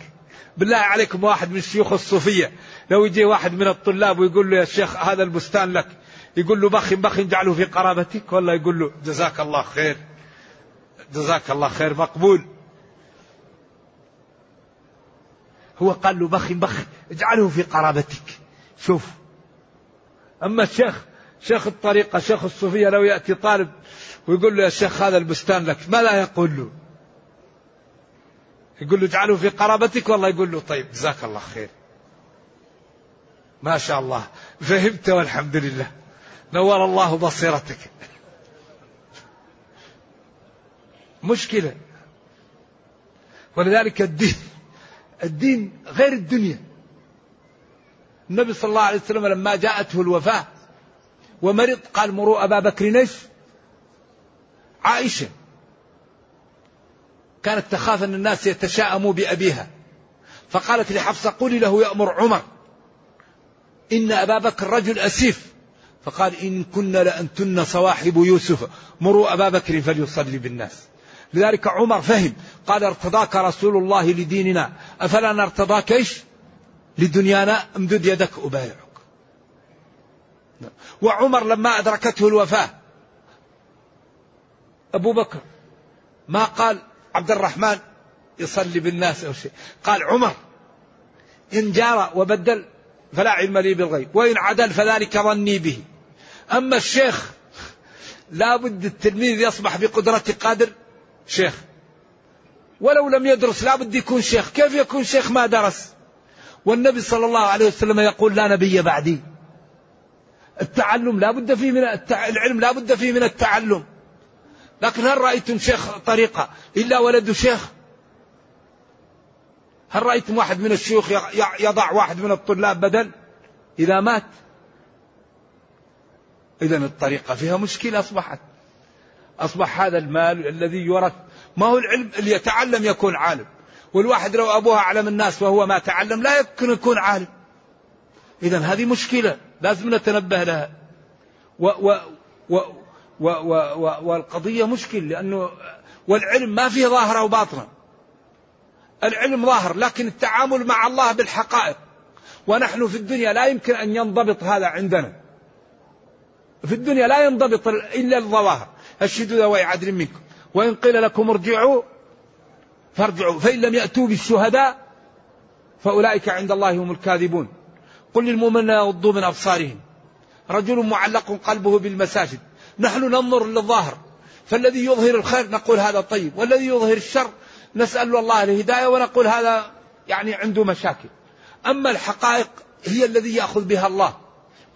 بالله عليكم واحد من الشيوخ الصوفية. لو يجي واحد من الطلاب ويقول له يا شيخ هذا البستان لك يقول له بخ بخ اجعله في قرابتك؟ ولا يقول له جزاك الله خير. جزاك الله خير مقبول. هو قال له بخ بخ اجعله في قرابتك. شوف. أما الشيخ شيخ الطريقة شيخ الصوفية لو يأتي طالب ويقول له يا شيخ هذا البستان لك ما لا يقول له؟ يقول له اجعله في قرابتك والله يقول له طيب جزاك الله خير. ما شاء الله. فهمت والحمد لله. نور الله بصيرتك. مشكلة. ولذلك الدين الدين غير الدنيا. النبي صلى الله عليه وسلم لما جاءته الوفاة ومرض قال مروا أبا بكر إيش عائشة. كانت تخاف أن الناس يتشاءموا بأبيها. فقالت لحفصة قولي له يأمر عمر. إن أبا بكر رجل أسيف. فقال إن كن لأنتن صواحب يوسف. مروا أبا بكر فليصلي بالناس. لذلك عمر فهم. قال ارتضاك رسول الله لديننا. أفلا نرتضاك إيش؟ لدنيانا. امدد يدك أبايعك. وعمر لما أدركته الوفاة. أبو بكر ما قال عبد الرحمن يصلي بالناس أو شيء. قال عمر إن جار وبدل فلا علم لي بالغيب وإن عدل فذلك ظني به. أما الشيخ لا بد التلميذ يصبح بقدرة قادر شيخ. ولو لم يدرس لا بد يكون شيخ. كيف يكون شيخ ما درس؟ والنبي صلى الله عليه وسلم يقول لا نبي بعدي. التعلم لا بد فيه من التع... العلم لا بد فيه من التعلم. لكن هل رأيتم شيخ طريقة؟ إلا ولد شيخ. هل رأيتم واحد من الشيوخ يضع واحد من الطلاب بدل؟ إذا مات. إذا الطريقة فيها مشكلة أصبحت. أصبح هذا المال الذي يورث. ما هو العلم؟ اللي يتعلم يكون عالم. والواحد لو أبوه أعلم الناس وهو ما تعلم لا يمكن يكون عالم. إذا هذه مشكلة. لازم نتنبه لها. و و و و و و والقضية مشكل لأنه والعلم ما فيه ظاهرة وباطنة. العلم ظاهر لكن التعامل مع الله بالحقائق. ونحن في الدنيا لا يمكن أن ينضبط هذا عندنا. في الدنيا لا ينضبط إلا الظواهر. أشهدوا ذوي عدل منكم. وإن قيل لكم ارجعوا فارجعوا. فإن لم يأتوا بالشهداء فأولئك عند الله هم الكاذبون. قل للمؤمنين يغضوا من أبصارهم. رجل معلق قلبه بالمساجد. نحن ننظر للظاهر. فالذي يظهر الخير نقول هذا طيب والذي يظهر الشر نسأل الله الهداية ونقول هذا يعني عنده مشاكل. أما الحقائق هي الذي يأخذ بها الله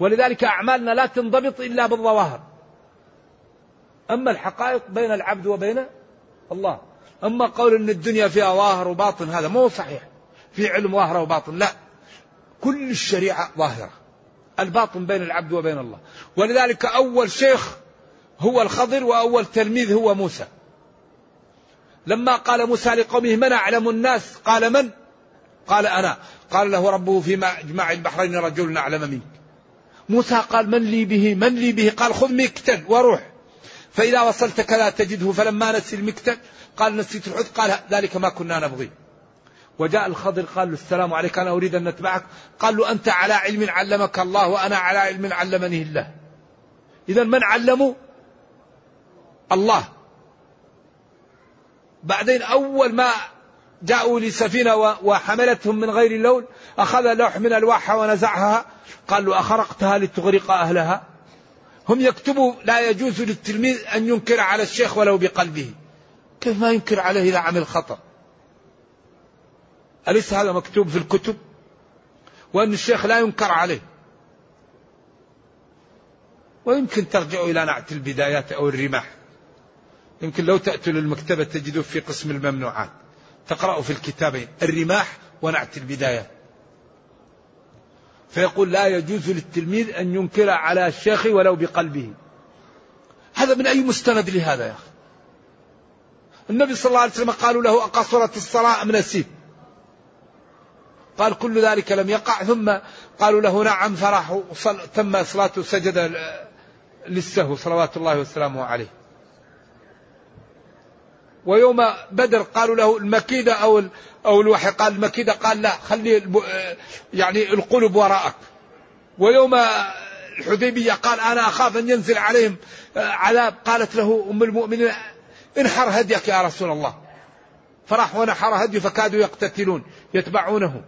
ولذلك أعمالنا لا تنضبط إلا بالظواهر. أما الحقائق بين العبد وبين الله. أما قول أن الدنيا فيها ظاهر وباطن هذا مو صحيح. في علم ظاهرة وباطن لا. كل الشريعة ظاهرة. الباطن بين العبد وبين الله. ولذلك أول شيخ هو الخضر وأول تلميذ هو موسى. لما قال موسى لقومه من أعلم الناس؟ قال من؟ قال أنا. قال له ربه في مجمع البحرين رجل أعلم منك. موسى قال من لي به؟ من لي به؟ قال خذ مكتل وروح. فإذا وصلت كذا تجده فلما نسي المكتل قال نسيت الحوت قال ذلك ما كنا نبغي. وجاء الخضر قال له السلام عليك أنا أريد أن نتبعك قال له أنت على علم علمك الله وأنا على علم علمني الله. إذا من علمه؟ الله. بعدين أول ما جاءوا لسفينة وحملتهم من غير اللون أخذ لوح من الواحة ونزعها قال له أخرقتها لتغرق أهلها. هم يكتبوا لا يجوز للتلميذ أن ينكر على الشيخ ولو بقلبه. كيف ما ينكر عليه إذا عمل خطأ؟ أليس هذا مكتوب في الكتب؟ وأن الشيخ لا ينكر عليه. ويمكن ترجعوا إلى نعت البدايات أو الرماح. يمكن لو تأتوا للمكتبة تجدوا في قسم الممنوعات. تقرأوا في الكتابين الرماح ونعت البدايات فيقول لا يجوز للتلميذ أن ينكر على الشيخ ولو بقلبه. هذا من أي مستند لهذا يا أخي؟ النبي صلى الله عليه وسلم قالوا له أقصرت الصلاة أم نسيت؟ قال كل ذلك لم يقع. ثم قالوا له نعم فراح تم صلاته سجد للسهو صلوات الله وسلامه عليه. ويوم بدر قالوا له المكيدة أو أو الوحي قال المكيدة قال لا خلي يعني القلب وراءك. ويوم الحديبية قال أنا أخاف أن ينزل عليهم عذاب. قالت له أم المؤمنين انحر هديك يا رسول الله. فراح ونحر هدي فكادوا يقتتلون يتبعونه.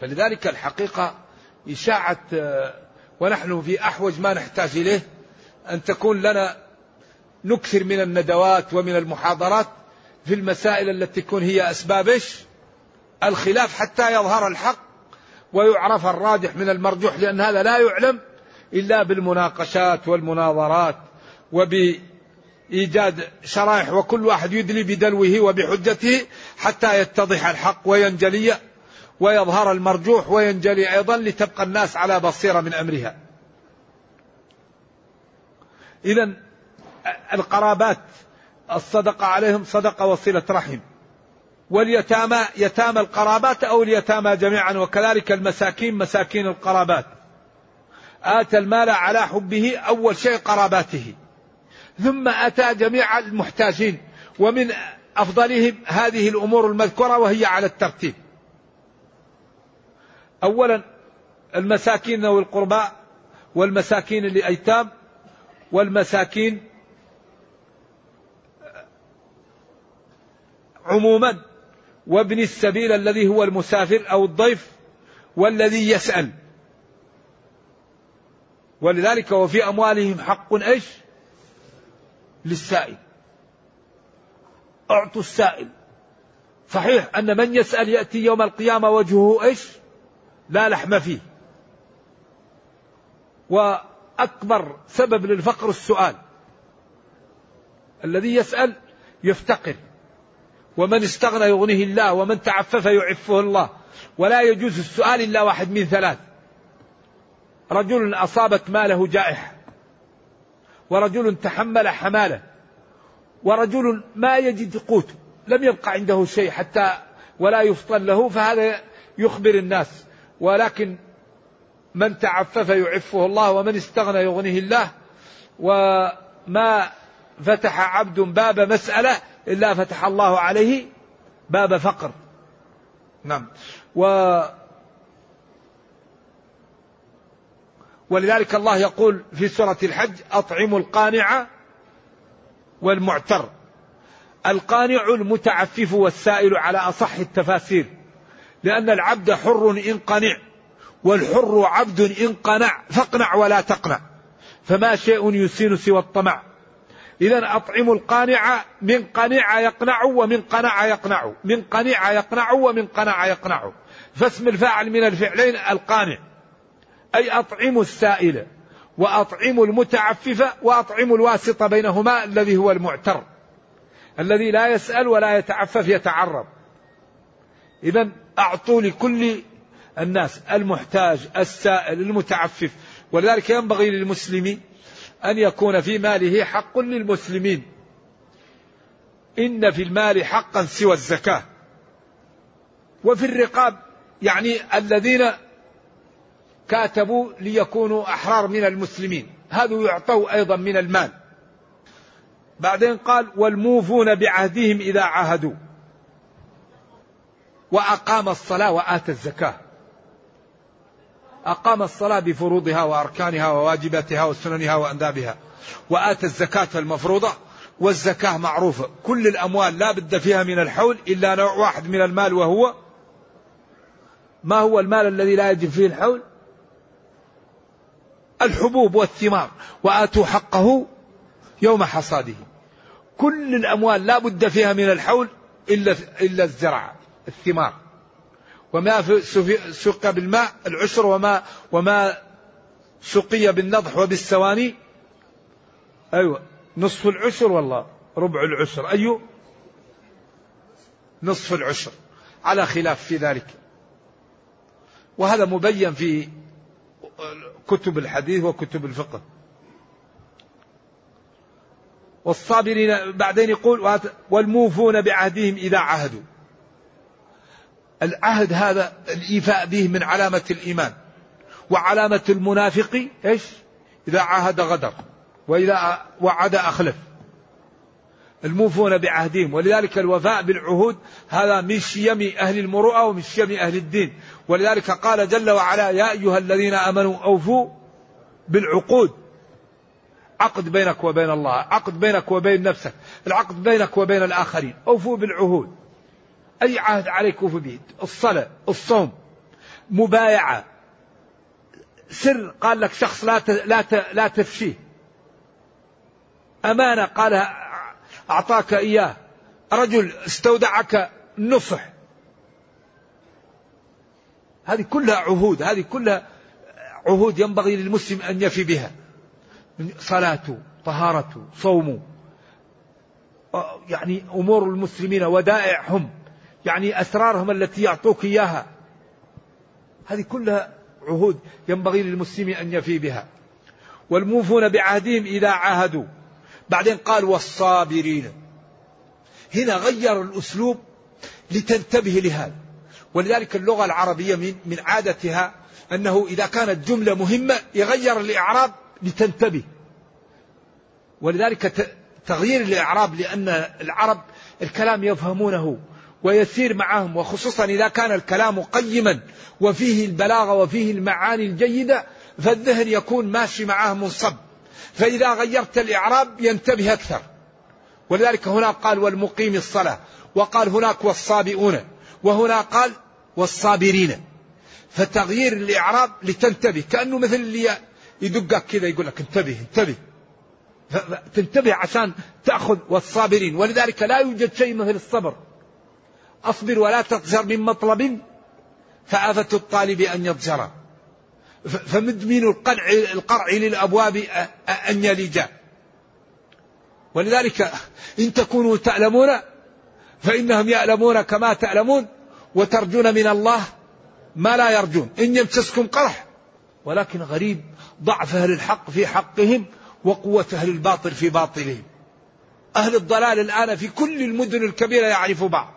فلذلك الحقيقة إشاعة ونحن في أحوج ما نحتاج إليه أن تكون لنا نكثر من الندوات ومن المحاضرات في المسائل التي تكون هي أسباب الخلاف حتى يظهر الحق ويعرف الراجح من المرجوح لأن هذا لا يعلم إلا بالمناقشات والمناظرات وبإيجاد شرائح وكل واحد يدلي بدلوه وبحجته حتى يتضح الحق وينجلي ويظهر المرجوح وينجلي أيضا لتبقى الناس على بصيرة من أمرها. إذا القرابات الصدقة عليهم صدقة وصلة رحم. واليتامى يتامى القرابات أو اليتامى جميعا وكذلك المساكين مساكين القرابات. آتى المال على حبه أول شيء قراباته. ثم أتى جميع المحتاجين ومن أفضلهم هذه الأمور المذكورة وهي على الترتيب. أولا المساكين ذوي القرباء والمساكين الأيتام والمساكين عموما وابن السبيل الذي هو المسافر أو الضيف والذي يسأل. ولذلك وفي أموالهم حق إيش؟ للسائل. أعطوا السائل. صحيح أن من يسأل يأتي يوم القيامة وجهه إيش؟ لا لحم فيه. وأكبر سبب للفقر السؤال. الذي يسأل يفتقر. ومن استغنى يغنيه الله ومن تعفف يعفه الله. ولا يجوز السؤال إلا واحد من ثلاث. رجل أصابت ماله جائحة ورجل تحمل حماله ورجل ما يجد قوت لم يبقى عنده شيء حتى ولا يفطن له فهذا يخبر الناس. ولكن من تعفف يعفه الله ومن استغنى يغنيه الله. وما فتح عبد باب مسألة إلا فتح الله عليه باب فقر. نعم. و ولذلك الله يقول في سورة الحج أطعموا القانع والمعتر. القانع المتعفف والسائل على أصح التفاسير لأن العبد حر إن قنع والحر عبد إن قنع فاقنع ولا تقنع. فما شيء يسين سوى الطمع. إذا أطعموا القانع من قنع يقنع ومن قنع يقنع. من قنع يقنع ومن قنع يقنع. فاسم الفاعل من الفعلين القانع. أي أطعموا السائل وأطعموا المتعفف وأطعموا الواسط بينهما الذي هو المعتر. الذي لا يسأل ولا يتعفف يتعرض. إذا أعطوا لكل الناس المحتاج السائل المتعفف. ولذلك ينبغي للمسلم أن يكون في ماله حق للمسلمين. إن في المال حقا سوى الزكاة. وفي الرقاب يعني الذين كاتبوا ليكونوا أحرار من المسلمين. هذا يعطوا أيضا من المال. بعدين قال والموفون بعهدهم إذا عاهدوا. وأقام الصلاة وآتى الزكاة. أقام الصلاة بفروضها وأركانها وواجباتها وسننها وأندابها. وآتى الزكاة المفروضة والزكاة معروفة. كل الأموال لا بد فيها من الحول إلا نوع واحد من المال وهو ما هو المال الذي لا يجب فيه الحول؟ الحبوب والثمار. وآتوا حقه يوم حصاده. كل الأموال لا بد فيها من الحول إلا إلا الزرع الثمار. وما سقى بالماء العشر وما وما سقي بالنضح وبالسواني. أيوة. نصف العشر والله. ربع العشر أي أيوة. نصف العشر على خلاف في ذلك. وهذا مبين في كتب الحديث وكتب الفقه. والصابرين بعدين يقول والموفون بعهدهم إذا عهدوا العهد هذا الإيفاء به من علامة الإيمان. وعلامة المنافق إيش؟ إذا عاهد غدر وإذا وعد أخلف. الموفون بعهدهم ولذلك الوفاء بالعهود هذا من شيم أهل المروءة ومن شيم أهل الدين. ولذلك قال جل وعلا يا أيها الذين آمنوا أوفوا بالعقود. عقد بينك وبين الله عقد بينك وبين نفسك العقد بينك وبين الآخرين. أوفوا بالعهود. أي عهد عليك به الصلاة الصوم مبايعة. سر قال لك شخص لا لا لا تفشيه. أمانة قال أعطاك إياه. رجل استودعك نصح. هذه كلها عهود هذه كلها عهود ينبغي للمسلم أن يفي بها. صلاته طهارته صومه. يعني أمور المسلمين ودائعهم. يعني أسرارهم التي يعطوك إياها. هذه كلها عهود ينبغي للمسلم أن يفي بها. والموفون بعهدهم إذا عاهدوا. بعدين قال والصابرين. هنا غير الأسلوب لتنتبه لهذا. ولذلك اللغة العربية من, من عادتها أنه إذا كانت جملة مهمة يغير الإعراب لتنتبه. ولذلك تغيير الإعراب لأن العرب الكلام يفهمونه. ويسير معهم وخصوصا إذا كان الكلام قيما وفيه البلاغة وفيه المعاني الجيدة فالذهن يكون ماشي معاه منصب. فإذا غيرت الإعراب ينتبه أكثر. ولذلك هنا قال والمقيم الصلاة وقال هناك والصابئون وهنا قال والصابرين. فتغيير الإعراب لتنتبه كأنه مثل اللي يدقك كذا يقول لك انتبه انتبه. تنتبه عشان تأخذ والصابرين. ولذلك لا يوجد شيء مثل الصبر. أصبر ولا تضجر من مطلب فآفة الطالب أن يضجر فمدمن القرع القرع للأبواب أن يلجا ولذلك إن تكونوا تعلمون فإنهم يعلمون كما تعلمون وترجون من الله ما لا يرجون. إن يمسسكم قرح ولكن غريب ضعف أهل الحق في حقهم وقوة أهل الباطل في باطلهم. أهل الضلال الآن في كل المدن الكبيرة يعرف بعض.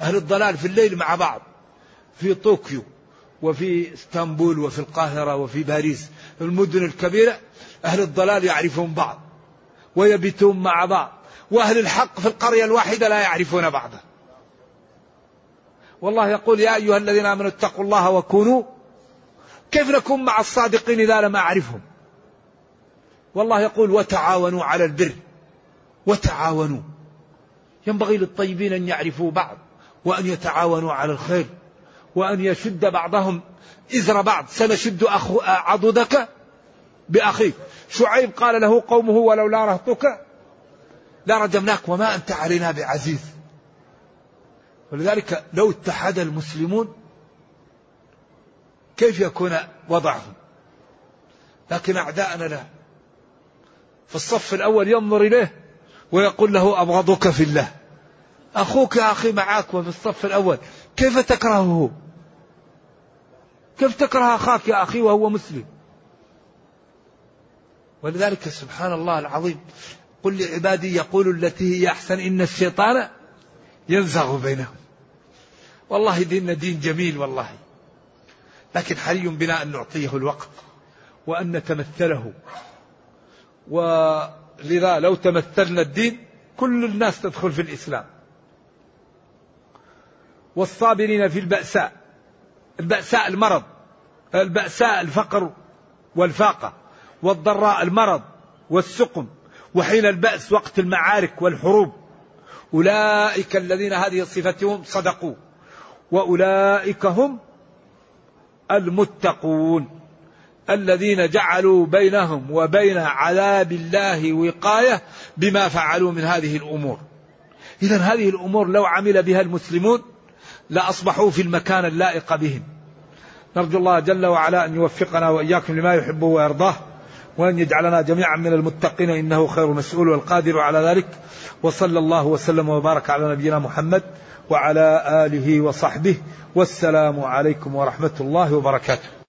أهل الضلال في الليل مع بعض في طوكيو وفي إسطنبول وفي القاهرة وفي باريس المدن الكبيرة أهل الضلال يعرفون بعض ويبيتون مع بعض وأهل الحق في القرية الواحدة لا يعرفون بعضه والله يقول يا أيها الذين آمنوا اتقوا الله وكونوا كيف نكون مع الصادقين إذا لم أعرفهم. والله يقول وتعاونوا على البر وتعاونوا. ينبغي للطيبين أن يعرفوا بعض. وأن يتعاونوا على الخير وأن يشد بعضهم. إزر بعض سنشد أخو عضدك بأخيك. شعيب قال له قومه ولولا رهطك لرجمناك وما أنت علينا بعزيز. ولذلك لو اتحد المسلمون كيف يكون وضعهم؟ لكن أعداءنا لا. في الصف الأول ينظر إليه ويقول له أبغضك في الله. أخوك يا أخي معك وفي الصف الأول. كيف تكرهه؟ كيف تكره أخاك يا أخي وهو مسلم؟ ولذلك سبحان الله العظيم قل لعبادي يقولوا التي هي أحسن إن الشيطان ينزغ بينهم. والله ديننا دين جميل والله. لكن حري بنا أن نعطيه الوقت وأن نتمثله. ولذا لو تمثلنا الدين كل الناس تدخل في الإسلام. والصابرين في البأساء. البأساء المرض البأساء الفقر والفاقة والضراء المرض والسقم وحين البأس وقت المعارك والحروب. أولئك الذين هذه صفتهم صدقوا وأولئك هم المتقون. الذين جعلوا بينهم وبين عذاب الله وقاية بما فعلوا من هذه الأمور. إذا هذه الأمور لو عمل بها المسلمون لأصبحوا في المكان اللائق بهم. نرجو الله جل وعلا أن يوفقنا وإياكم لما يحبه ويرضاه وأن يجعلنا جميعا من المتقين إنه خير مسؤول والقادر على ذلك. وصلى الله وسلم وبارك على نبينا محمد وعلى آله وصحبه. والسلام عليكم ورحمة الله وبركاته.